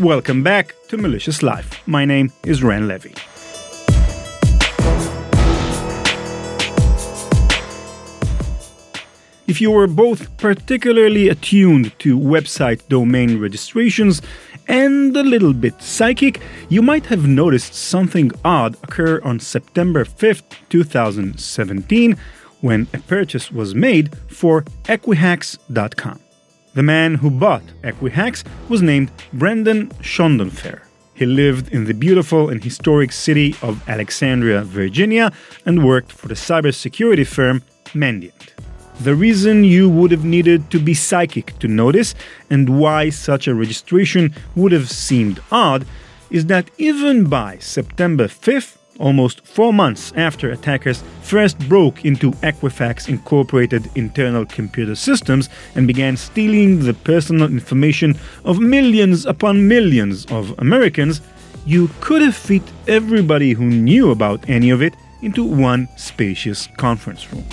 Welcome back to Malicious Life. My name is Ran Levi. If you were both particularly attuned to website domain registrations and a little bit psychic, you might have noticed something odd occur on September 5th, 2017, when a purchase was made for Equihacks.com. The man who bought Equihacks was named Brendan Schondenfer. He lived in the beautiful and historic city of Alexandria, Virginia, and worked for the cybersecurity firm Mandiant. The reason you would have needed to be psychic to notice, and why such a registration would have seemed odd, is that even by September 5th, almost four months after attackers first broke into Equifax Incorporated internal computer systems and began stealing the personal information of millions upon millions of Americans, you could have fit everybody who knew about any of it into one spacious conference room.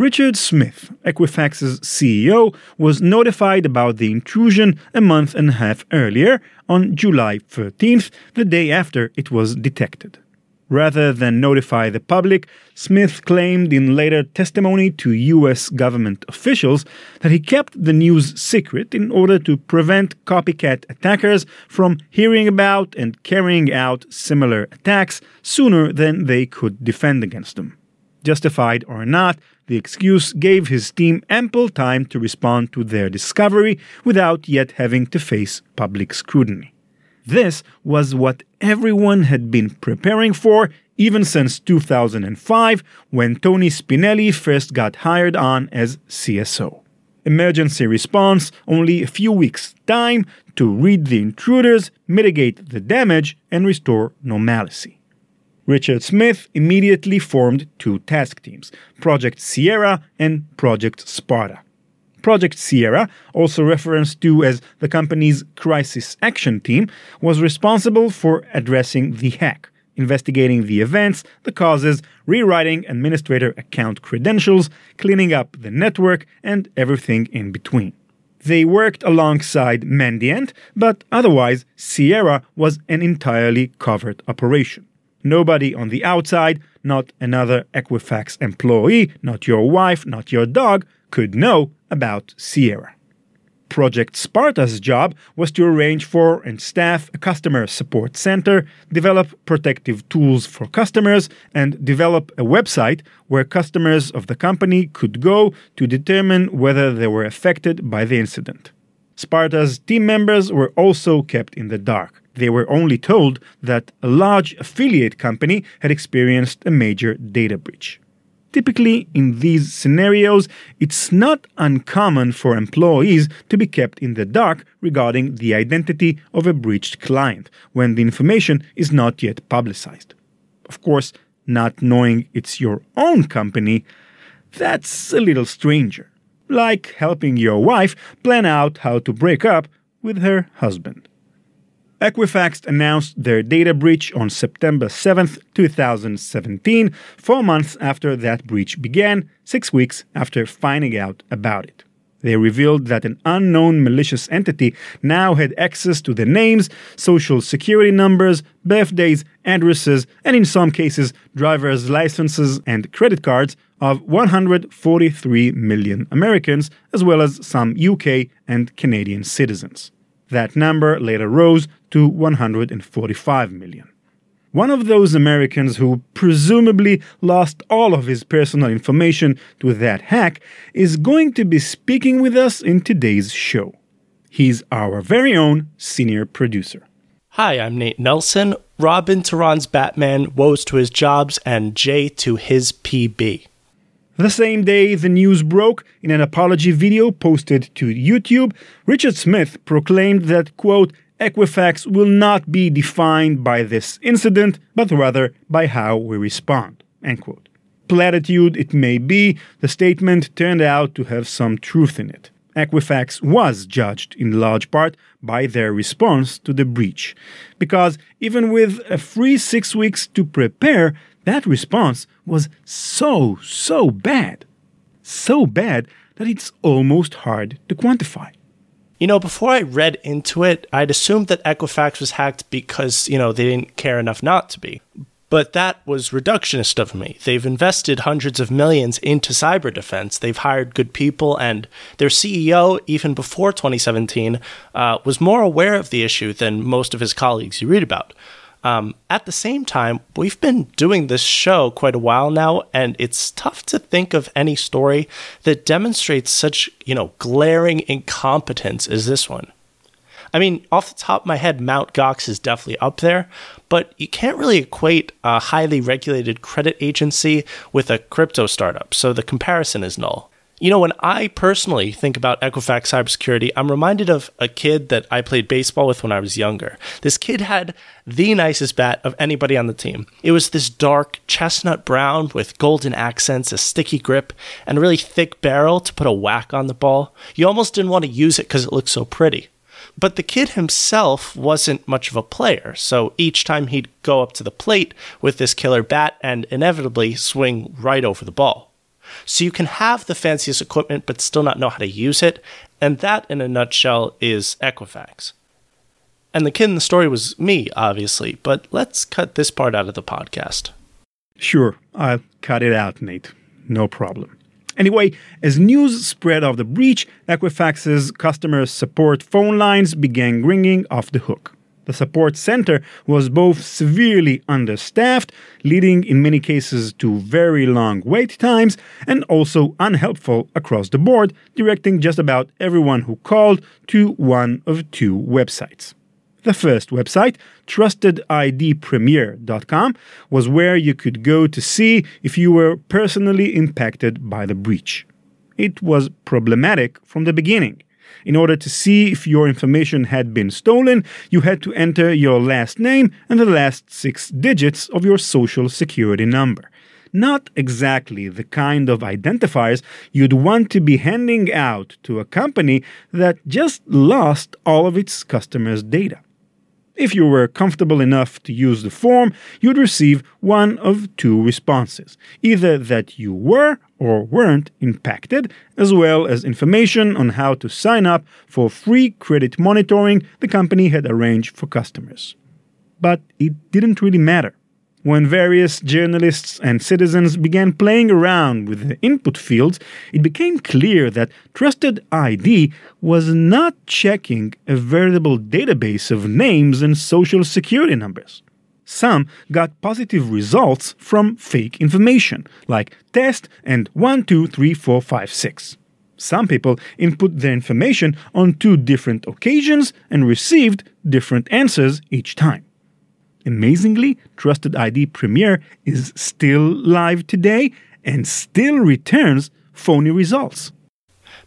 Richard Smith, Equifax's CEO, was notified about the intrusion a month and a half earlier, on July 13th, the day after it was detected. Rather than notify the public, Smith claimed in later testimony to U.S. government officials that he kept the news secret in order to prevent copycat attackers from hearing about and carrying out similar attacks sooner than they could defend against them. Justified or not, the excuse gave his team ample time to respond to their discovery without yet having to face public scrutiny. This was what everyone had been preparing for even since 2005 when Tony Spinelli first got hired on as CSO. Emergency response, only a few weeks' time to read the intruders, mitigate the damage, and restore normalcy. Richard Smith immediately formed two task teams Project Sierra and Project Sparta. Project Sierra, also referenced to as the company's Crisis Action Team, was responsible for addressing the hack, investigating the events, the causes, rewriting administrator account credentials, cleaning up the network, and everything in between. They worked alongside Mandiant, but otherwise, Sierra was an entirely covert operation. Nobody on the outside, not another Equifax employee, not your wife, not your dog, could know about Sierra. Project Sparta's job was to arrange for and staff a customer support center, develop protective tools for customers, and develop a website where customers of the company could go to determine whether they were affected by the incident. Sparta's team members were also kept in the dark. They were only told that a large affiliate company had experienced a major data breach. Typically, in these scenarios, it's not uncommon for employees to be kept in the dark regarding the identity of a breached client when the information is not yet publicized. Of course, not knowing it's your own company, that's a little stranger like helping your wife plan out how to break up with her husband. Equifax announced their data breach on September 7, 2017, four months after that breach began, six weeks after finding out about it. They revealed that an unknown malicious entity now had access to the names, social security numbers, birthdays, addresses, and in some cases, driver's licenses and credit cards of 143 million Americans, as well as some UK and Canadian citizens. That number later rose to 145 million. One of those Americans who presumably lost all of his personal information to that hack is going to be speaking with us in today's show. He's our very own senior producer. Hi, I'm Nate Nelson. Robin to Ron's Batman, Woz to his Jobs, and Jay to his PB. The same day the news broke, in an apology video posted to YouTube, Richard Smith proclaimed that, quote, Equifax will not be defined by this incident, but rather by how we respond. End quote. Platitude it may be, the statement turned out to have some truth in it. Equifax was judged in large part by their response to the breach. Because even with a free six weeks to prepare, that response was so, so bad. so bad that it's almost hard to quantify. You know, before I read into it, I'd assumed that Equifax was hacked because, you know, they didn't care enough not to be. But that was reductionist of me. They've invested hundreds of millions into cyber defense. They've hired good people, and their CEO, even before 2017, uh, was more aware of the issue than most of his colleagues you read about. Um, at the same time, we've been doing this show quite a while now, and it's tough to think of any story that demonstrates such, you know, glaring incompetence as this one. I mean, off the top of my head, Mt. Gox is definitely up there, but you can't really equate a highly regulated credit agency with a crypto startup, so the comparison is null. You know, when I personally think about Equifax cybersecurity, I'm reminded of a kid that I played baseball with when I was younger. This kid had the nicest bat of anybody on the team. It was this dark chestnut brown with golden accents, a sticky grip, and a really thick barrel to put a whack on the ball. You almost didn't want to use it because it looked so pretty. But the kid himself wasn't much of a player, so each time he'd go up to the plate with this killer bat and inevitably swing right over the ball. So you can have the fanciest equipment but still not know how to use it, and that in a nutshell is Equifax. And the kid in the story was me, obviously, but let's cut this part out of the podcast. Sure, I'll cut it out, Nate. No problem. Anyway, as news spread of the breach, Equifax's customer support phone lines began ringing off the hook. The support center was both severely understaffed, leading in many cases to very long wait times, and also unhelpful across the board, directing just about everyone who called to one of two websites. The first website, trustedidpremier.com, was where you could go to see if you were personally impacted by the breach. It was problematic from the beginning. In order to see if your information had been stolen, you had to enter your last name and the last six digits of your social security number. Not exactly the kind of identifiers you'd want to be handing out to a company that just lost all of its customers' data. If you were comfortable enough to use the form, you'd receive one of two responses either that you were or weren't impacted, as well as information on how to sign up for free credit monitoring the company had arranged for customers. But it didn't really matter. When various journalists and citizens began playing around with the input fields, it became clear that Trusted ID was not checking a veritable database of names and social security numbers. Some got positive results from fake information, like test and 123456. Some people input their information on two different occasions and received different answers each time. Amazingly, Trusted ID Premier is still live today and still returns phony results.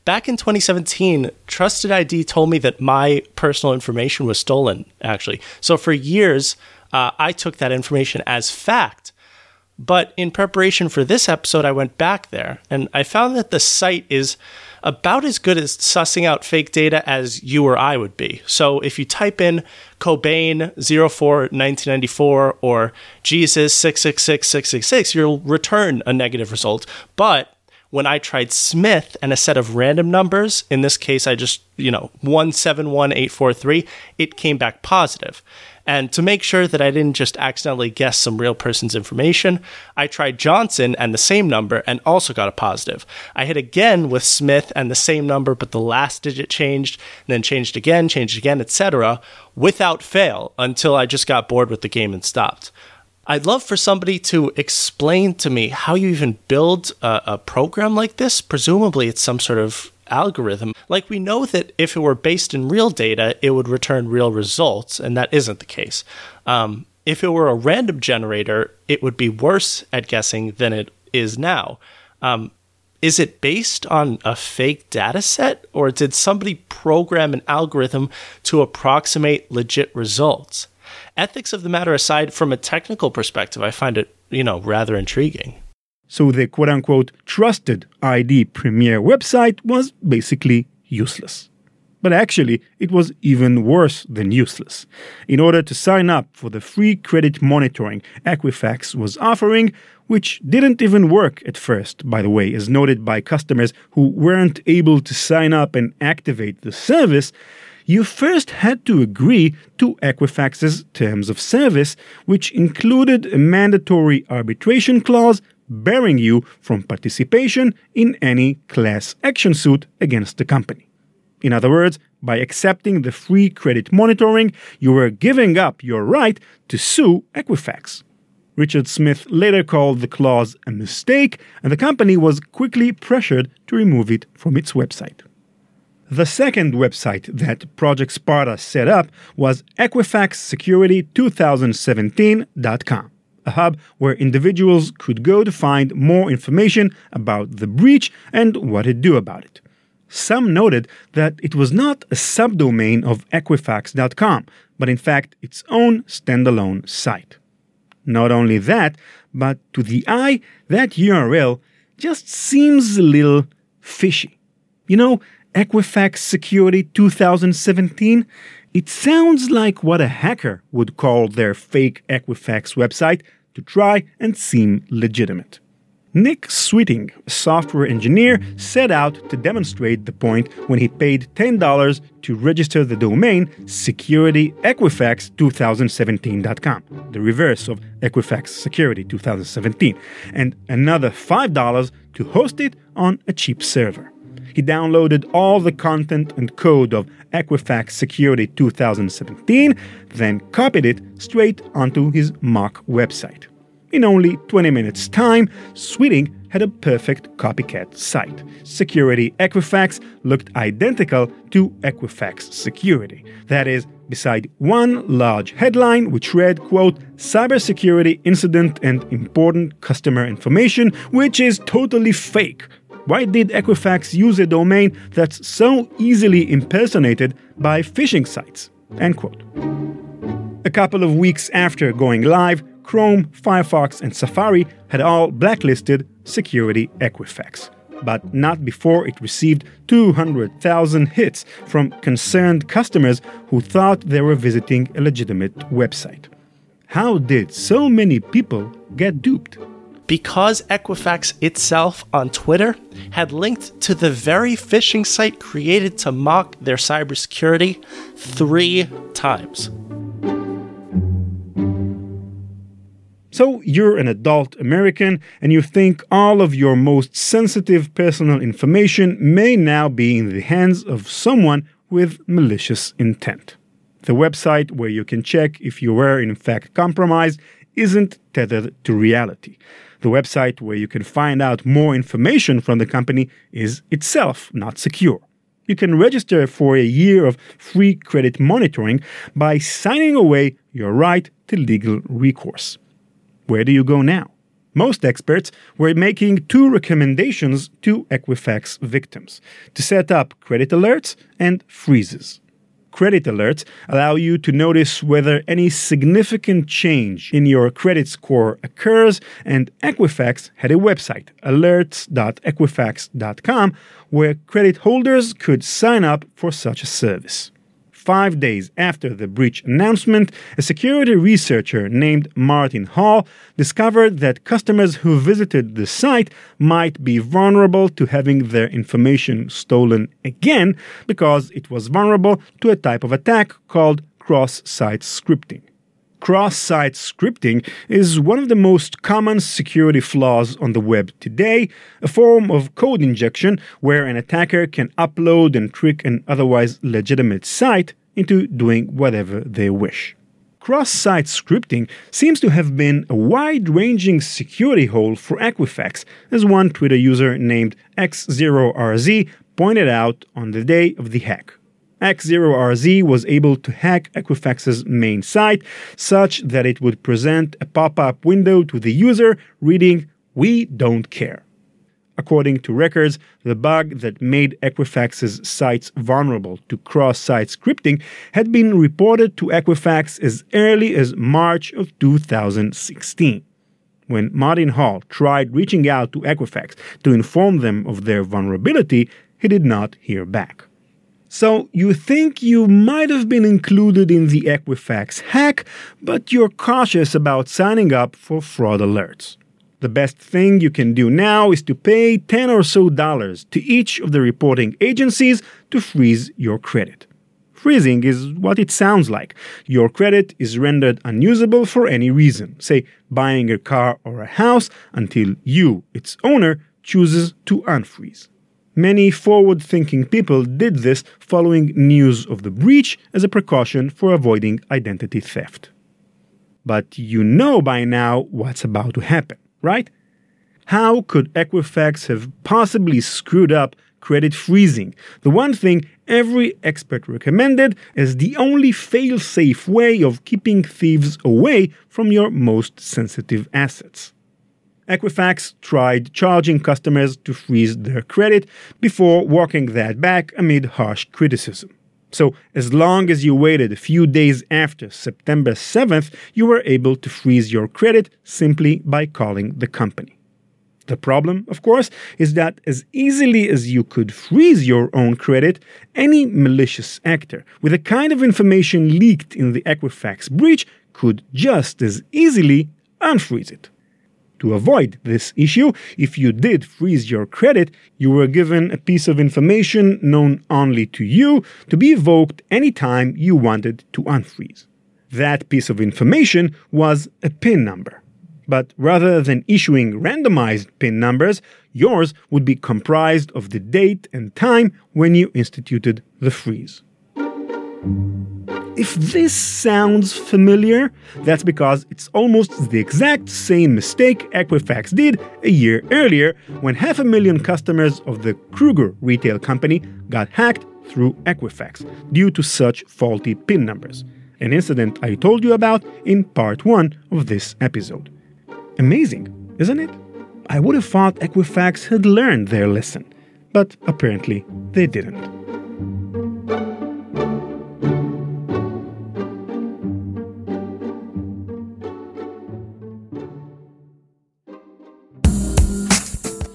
Back in 2017, Trusted ID told me that my personal information was stolen, actually. So for years, uh, I took that information as fact. But in preparation for this episode, I went back there and I found that the site is about as good as sussing out fake data as you or I would be. So if you type in Cobain 04 1994 or Jesus 666 666, you'll return a negative result. But when I tried Smith and a set of random numbers, in this case, I just, you know, 171843, it came back positive. And to make sure that I didn't just accidentally guess some real person's information, I tried Johnson and the same number and also got a positive. I hit again with Smith and the same number, but the last digit changed, then changed again, changed again, etc., without fail until I just got bored with the game and stopped. I'd love for somebody to explain to me how you even build a, a, program like this. Presumably, it's some sort of algorithm. Like, we know that if it were based in real data, it would return real results, and that isn't the case. Um, if it were a random generator, it would be worse at guessing than it is now. Um, is it based on a fake data set, or did somebody program an algorithm to approximate legit results? ethics of the matter aside, from a technical perspective, I find it, you know, rather intriguing. So the quote unquote trusted ID Premier website was basically useless. But actually, it was even worse than useless. In order to sign up for the free credit monitoring Equifax was offering, which didn't even work at first, by the way, as noted by customers who weren't able to sign up and activate the service, you first had to agree to Equifax's terms of service, which included a mandatory arbitration clause barring you from participation in any class action suit against the company. In other words, by accepting the free credit monitoring, you were giving up your right to sue Equifax. Richard Smith later called the clause a mistake, and the company was quickly pressured to remove it from its website. The second website that Project Sparta set up was EquifaxSecurity2017.com, a hub where individuals could go to find more information about the breach and what to do about it. Some noted that it was not a subdomain of Equifax.com, but in fact its own standalone site. Not only that, but to the eye, that URL just seems a little fishy. You know, Equifax Security 2017? It sounds like what a hacker would call their fake Equifax website to try and seem legitimate. Nick Sweeting, a software engineer, set out to demonstrate the point when he paid $10 to register the domain securityequifax2017.com, the reverse of Equifax Security 2017, and another $5 to host it on a cheap server. He downloaded all the content and code of Equifax Security 2017, then copied it straight onto his mock website. In only 20 minutes' time, Sweeting had a perfect copycat site. Security Equifax looked identical to Equifax Security. That is, beside one large headline which read, quote, cybersecurity incident and important customer information, which is totally fake. Why did Equifax use a domain that's so easily impersonated by phishing sites? End quote. A couple of weeks after going live, Chrome, Firefox, and Safari had all blacklisted Security Equifax, but not before it received 200,000 hits from concerned customers who thought they were visiting a legitimate website. How did so many people get duped? Because Equifax itself on Twitter had linked to the very phishing site created to mock their cybersecurity three times. So you're an adult American and you think all of your most sensitive personal information may now be in the hands of someone with malicious intent. The website where you can check if you were in fact compromised isn't tethered to reality. The website where you can find out more information from the company is itself not secure. You can register for a year of free credit monitoring by signing away your right to legal recourse. Where do you go now? Most experts were making two recommendations to Equifax victims to set up credit alerts and freezes. Credit alerts allow you to notice whether any significant change in your credit score occurs, and Equifax had a website, alerts.equifax.com, where credit holders could sign up for such a service five days after the breach announcement, a security researcher named Martin Hall discovered that customers who visited the site might be vulnerable to having their information stolen again because it was vulnerable to a type of attack called cross site scripting. Cross site scripting is one of the most common security flaws on the web today, a form of code injection where an attacker can upload and trick an otherwise legitimate site into doing whatever they wish. Cross site scripting seems to have been a wide ranging security hole for Equifax, as one Twitter user named X0RZ pointed out on the day of the hack. X0RZ was able to hack Equifax's main site such that it would present a pop up window to the user reading, We don't care. According to records, the bug that made Equifax's sites vulnerable to cross site scripting had been reported to Equifax as early as March of 2016. When Martin Hall tried reaching out to Equifax to inform them of their vulnerability, he did not hear back. So you think you might have been included in the Equifax hack, but you're cautious about signing up for fraud alerts. The best thing you can do now is to pay 10 or so dollars to each of the reporting agencies to freeze your credit. Freezing is what it sounds like. Your credit is rendered unusable for any reason, say buying a car or a house, until you, its owner, chooses to unfreeze. Many forward thinking people did this following news of the breach as a precaution for avoiding identity theft. But you know by now what's about to happen, right? How could Equifax have possibly screwed up credit freezing, the one thing every expert recommended as the only fail safe way of keeping thieves away from your most sensitive assets? Equifax tried charging customers to freeze their credit before walking that back amid harsh criticism. So, as long as you waited a few days after September 7th, you were able to freeze your credit simply by calling the company. The problem, of course, is that as easily as you could freeze your own credit, any malicious actor with the kind of information leaked in the Equifax breach could just as easily unfreeze it. To avoid this issue, if you did freeze your credit, you were given a piece of information known only to you to be evoked anytime you wanted to unfreeze. That piece of information was a PIN number. But rather than issuing randomized PIN numbers, yours would be comprised of the date and time when you instituted the freeze. If this sounds familiar, that's because it's almost the exact same mistake Equifax did a year earlier when half a million customers of the Kroger retail company got hacked through Equifax due to such faulty PIN numbers, an incident I told you about in part 1 of this episode. Amazing, isn't it? I would have thought Equifax had learned their lesson, but apparently they didn't.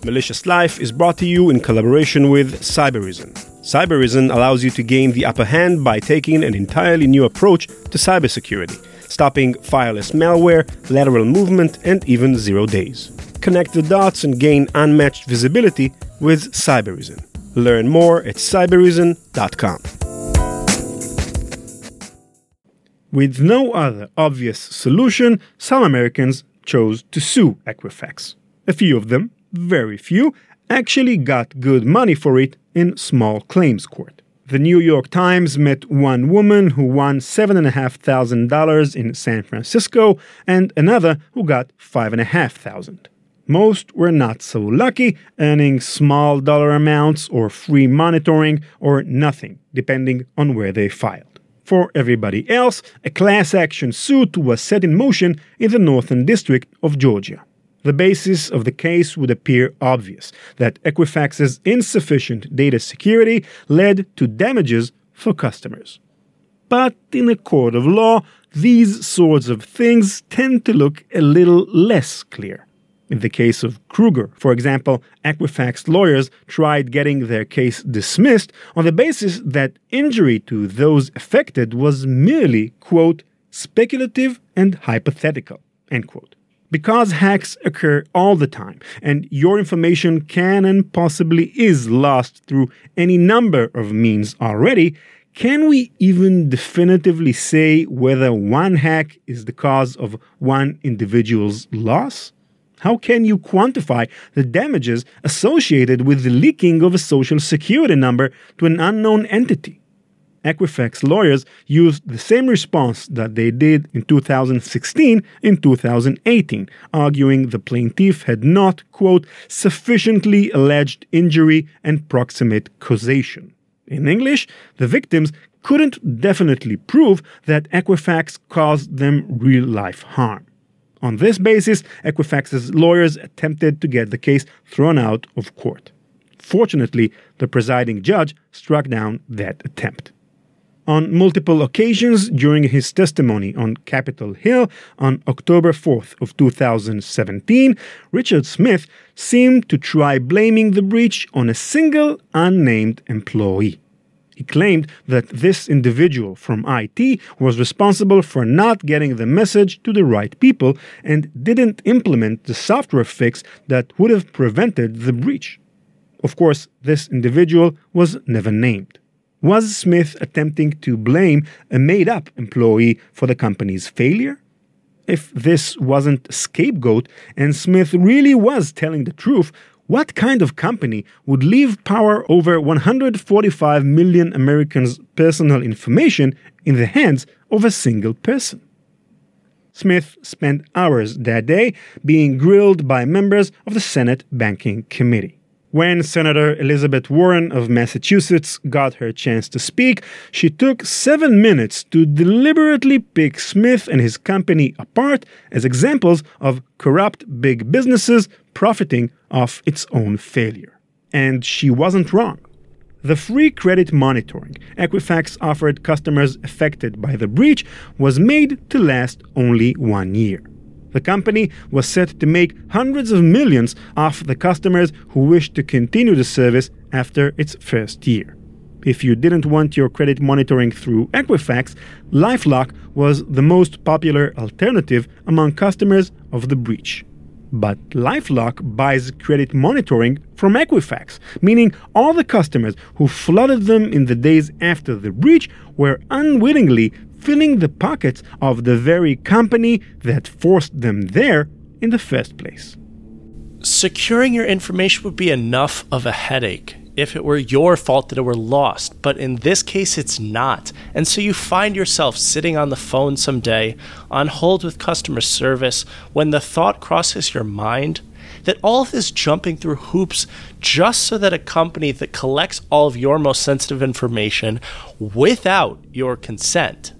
Malicious Life is brought to you in collaboration with Cybereason. Cybereason allows you to gain the upper hand by taking an entirely new approach to cybersecurity, stopping fileless malware, lateral movement, and even zero days. Connect the dots and gain unmatched visibility with Cybereason. Learn more at cybereason.com. With no other obvious solution, some Americans chose to sue Equifax. A few of them very few, actually got good money for it in small claims court. The New York Times met one woman who won $7,500 in San Francisco and another who got $5,500. Most were not so lucky, earning small dollar amounts or free monitoring or nothing, depending on where they filed. For everybody else, a class action suit was set in motion in the Northern District of Georgia. The basis of the case would appear obvious that Equifax's insufficient data security led to damages for customers. But in a court of law, these sorts of things tend to look a little less clear. In the case of Kroger, for example, Equifax lawyers tried getting their case dismissed on the basis that injury to those affected was merely, quote, speculative and hypothetical, end quote. Because hacks occur all the time, and your information can and possibly is lost through any number of means already, can we even definitively say whether one hack is the cause of one individual's loss? How can you quantify the damages associated with the leaking of a social security number to an unknown entity? Equifax lawyers used the same response that they did in 2016 in 2018, arguing the plaintiff had not, quote, sufficiently alleged injury and proximate causation. In English, the victims couldn't definitely prove that Equifax caused them real life harm. On this basis, Equifax's lawyers attempted to get the case thrown out of court. Fortunately, the presiding judge struck down that attempt. On multiple occasions during his testimony on Capitol Hill on October 4th of 2017, Richard Smith seemed to try blaming the breach on a single unnamed employee. He claimed that this individual from IT was responsible for not getting the message to the right people and didn't implement the software fix that would have prevented the breach. Of course, this individual was never named. Was Smith attempting to blame a made up employee for the company's failure? If this wasn't a scapegoat and Smith really was telling the truth, what kind of company would leave power over 145 million Americans' personal information in the hands of a single person? Smith spent hours that day being grilled by members of the Senate Banking Committee. When Senator Elizabeth Warren of Massachusetts got her chance to speak, she took seven minutes to deliberately pick Smith and his company apart as examples of corrupt big businesses profiting off its own failure. And she wasn't wrong. The free credit monitoring Equifax offered customers affected by the breach was made to last only one year. The company was set to make hundreds of millions off the customers who wished to continue the service after its first year. If you didn't want your credit monitoring through Equifax, Lifelock was the most popular alternative among customers of the breach. But Lifelock buys credit monitoring from Equifax, meaning all the customers who flooded them in the days after the breach were unwittingly filling the pockets of the very company that forced them there in the first place. Securing your information would be enough of a headache if it were your fault that it were lost, but in this case it's not. And so you find yourself sitting on the phone someday on hold with customer service when the thought crosses your mind that all of this jumping through hoops just so that a company that collects all of your most sensitive information without your consent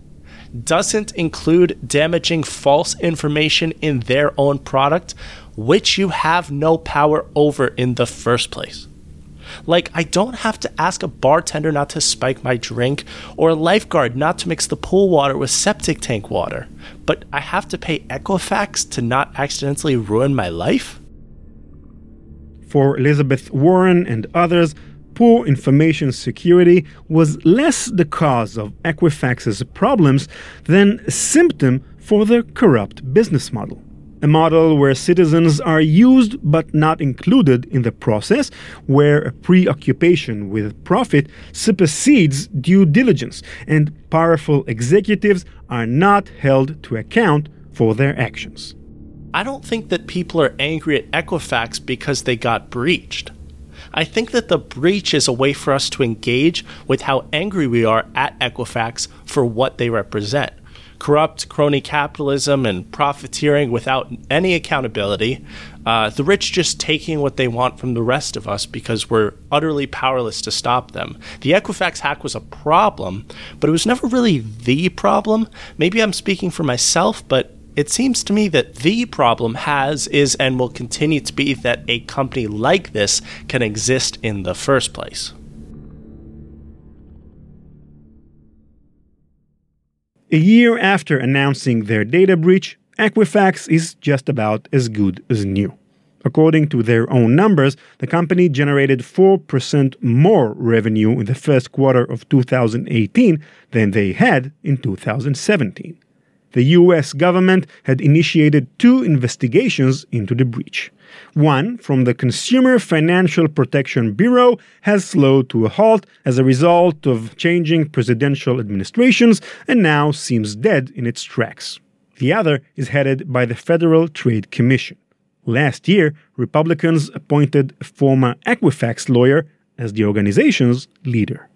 doesn't include damaging false information in their own product, which you have no power over in the first place. Like, I don't have to ask a bartender not to spike my drink or a lifeguard not to mix the pool water with septic tank water, but I have to pay Equifax to not accidentally ruin my life? For Elizabeth Warren and others, poor information security was less the cause of Equifax's problems than a symptom for their corrupt business model. A model where citizens are used but not included in the process, where a preoccupation with profit supersedes due diligence, and powerful executives are not held to account for their actions. I don't think that people are angry at Equifax because they got breached. I think that the breach is a way for us to engage with how angry we are at Equifax for what they represent. Corrupt crony capitalism and profiteering without any accountability, uh, the rich just taking what they want from the rest of us because we're utterly powerless to stop them. The Equifax hack was a problem, but it was never really the problem. Maybe I'm speaking for myself, but it seems to me that the problem has, is, and will continue to be that a company like this can exist in the first place. A year after announcing their data breach, Equifax is just about as good as new. According to their own numbers, the company generated 4% more revenue in the first quarter of 2018 than they had in 2017 the US government had initiated two investigations into the breach. One, from the Consumer Financial Protection Bureau, has slowed to a halt as a result of changing presidential administrations and now seems dead in its tracks. The other is headed by the Federal Trade Commission. Last year, Republicans appointed a former Equifax lawyer as the organization's leader.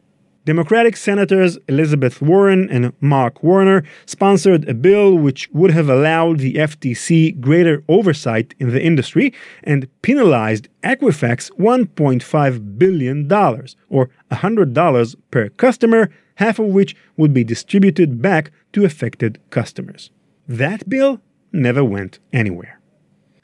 Democratic Senators Elizabeth Warren and Mark Warner sponsored a bill which would have allowed the FTC greater oversight in the industry and penalized Equifax $1.5 billion, or $100 per customer, half of which would be distributed back to affected customers. That bill never went anywhere.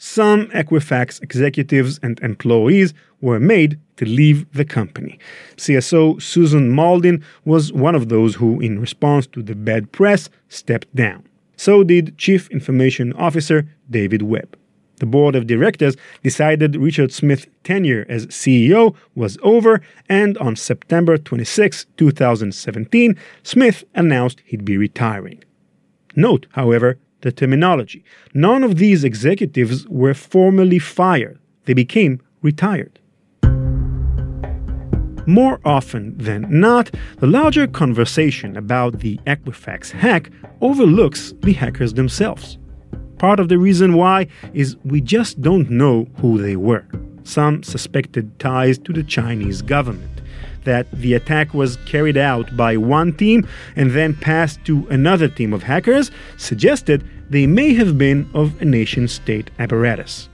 Some Equifax executives and employees were made to leave the company. CSO Susan Mauldin was one of those who, in response to the bad press, stepped down. So did Chief Information Officer David Webb. The board of directors decided Richard Smith's tenure as CEO was over, and on September 26, 2017, Smith announced he'd be retiring. Note, however, the terminology. None of these executives were formally fired, they became retired. More often than not, the larger conversation about the Equifax hack overlooks the hackers themselves. Part of the reason why is we just don't know who they were. Some suspected ties to the Chinese government, that the attack was carried out by one team and then passed to another team of hackers suggested they may have been of a nation state apparatus.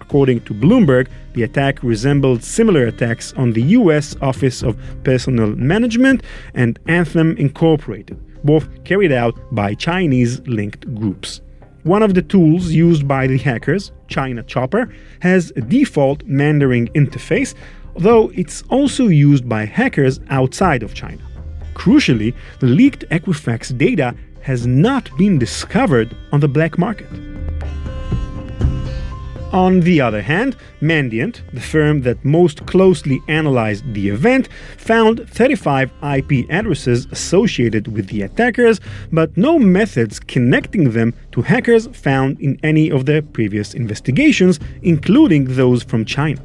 According to Bloomberg, the attack resembled similar attacks on the U.S. Office of Personnel Management and Anthem Incorporated, both carried out by Chinese linked groups. One of the tools used by the hackers, China Chopper, has a default Mandarin interface, though it's also used by hackers outside of China. Crucially, the leaked Equifax data has not been discovered on the black market. On the other hand, Mandiant, the firm that most closely analyzed the event, found 35 IP addresses associated with the attackers, but no methods connecting them to hackers found in any of their previous investigations, including those from China.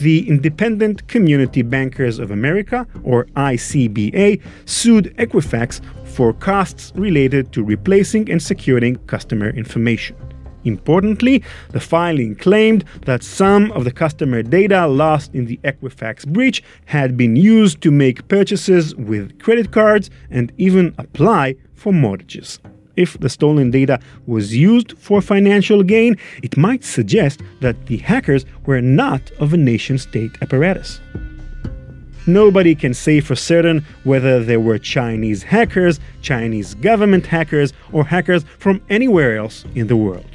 The Independent Community Bankers of America, or ICBA, sued Equifax for costs related to replacing and securing customer information. Importantly, the filing claimed that some of the customer data lost in the Equifax breach had been used to make purchases with credit cards and even apply for mortgages. If the stolen data was used for financial gain, it might suggest that the hackers were not of a nation state apparatus. Nobody can say for certain whether they were Chinese hackers, Chinese government hackers, or hackers from anywhere else in the world.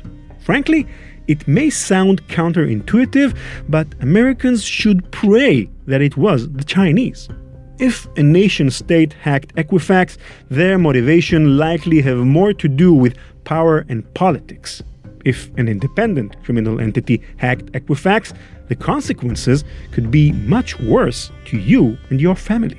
Frankly, it may sound counterintuitive, but Americans should pray that it was the Chinese. If a nation state hacked Equifax, their motivation likely have more to do with power and politics. If an independent criminal entity hacked Equifax, the consequences could be much worse to you and your family.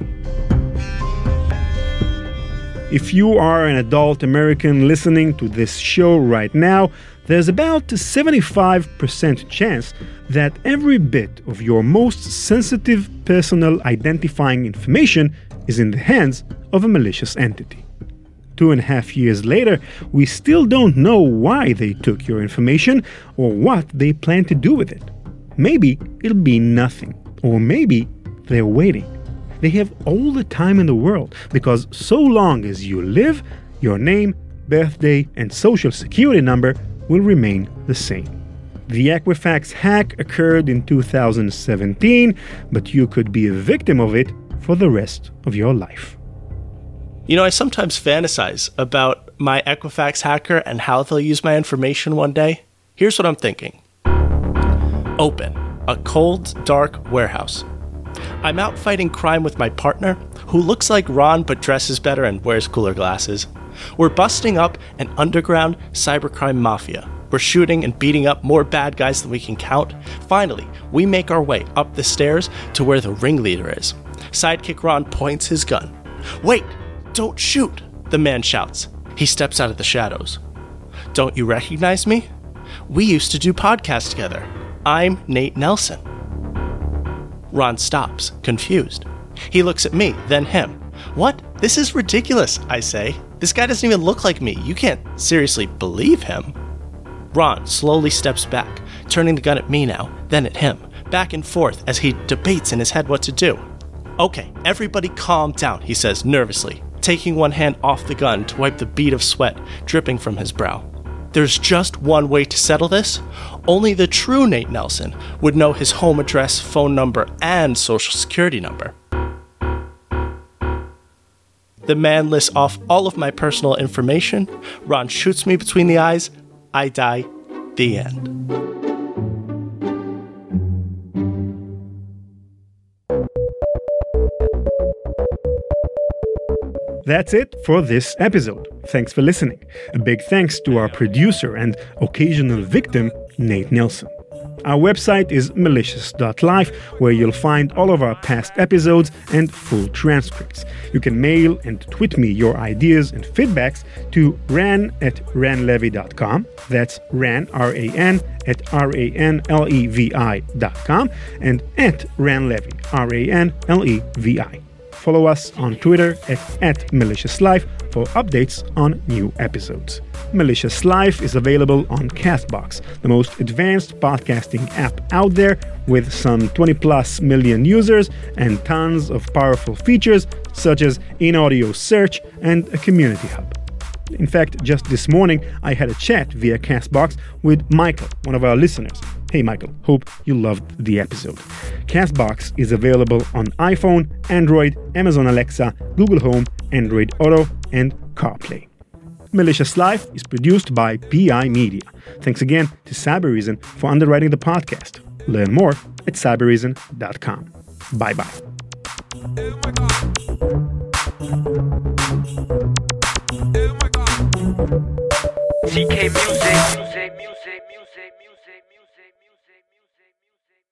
If you are an adult American listening to this show right now, there's about a 75% chance that every bit of your most sensitive personal identifying information is in the hands of a malicious entity. Two and a half years later, we still don't know why they took your information or what they plan to do with it. Maybe it'll be nothing, or maybe they're waiting. They have all the time in the world because so long as you live, your name, birthday, and social security number will remain the same. The Equifax hack occurred in 2017, but you could be a victim of it for the rest of your life. You know, I sometimes fantasize about my Equifax hacker and how they'll use my information one day. Here's what I'm thinking Open, a cold, dark warehouse. I'm out fighting crime with my partner, who looks like Ron but dresses better and wears cooler glasses. We're busting up an underground cybercrime mafia. We're shooting and beating up more bad guys than we can count. Finally, we make our way up the stairs to where the ringleader is. Sidekick Ron points his gun. Wait! Don't shoot! The man shouts. He steps out of the shadows. Don't you recognize me? We used to do podcasts together. I'm Nate Nelson. Ron stops, confused. He looks at me, then him. What? This is ridiculous, I say. This guy doesn't even look like me. You can't seriously believe him. Ron slowly steps back, turning the gun at me now, then at him, back and forth as he debates in his head what to do. Okay, everybody calm down, he says nervously, taking one hand off the gun to wipe the bead of sweat dripping from his brow. There's just one way to settle this. Only the true Nate Nelson would know his home address, phone number, and social security number. The man lists off all of my personal information. Ron shoots me between the eyes. I die. The end. That's it for this episode. Thanks for listening. A big thanks to our producer and occasional victim, Nate Nelson. Our website is malicious.life, where you'll find all of our past episodes and full transcripts. You can mail and tweet me your ideas and feedbacks to ran at ranlevi.com. That's ran, R A N, at R A N L E V I.com, and at ranlevi, R A N L E V I. Follow us on Twitter at, at maliciouslife for updates on new episodes. Malicious Life is available on Castbox, the most advanced podcasting app out there with some 20 plus million users and tons of powerful features such as in audio search and a community hub. In fact, just this morning I had a chat via Castbox with Michael, one of our listeners. Hey Michael, hope you loved the episode. Castbox is available on iPhone, Android, Amazon Alexa, Google Home, Android Auto, and CarPlay. Malicious Life is produced by PI Media. Thanks again to Cybereason for underwriting the podcast. Learn more at cybereason.com. Bye bye. Oh oh music, music, music, music.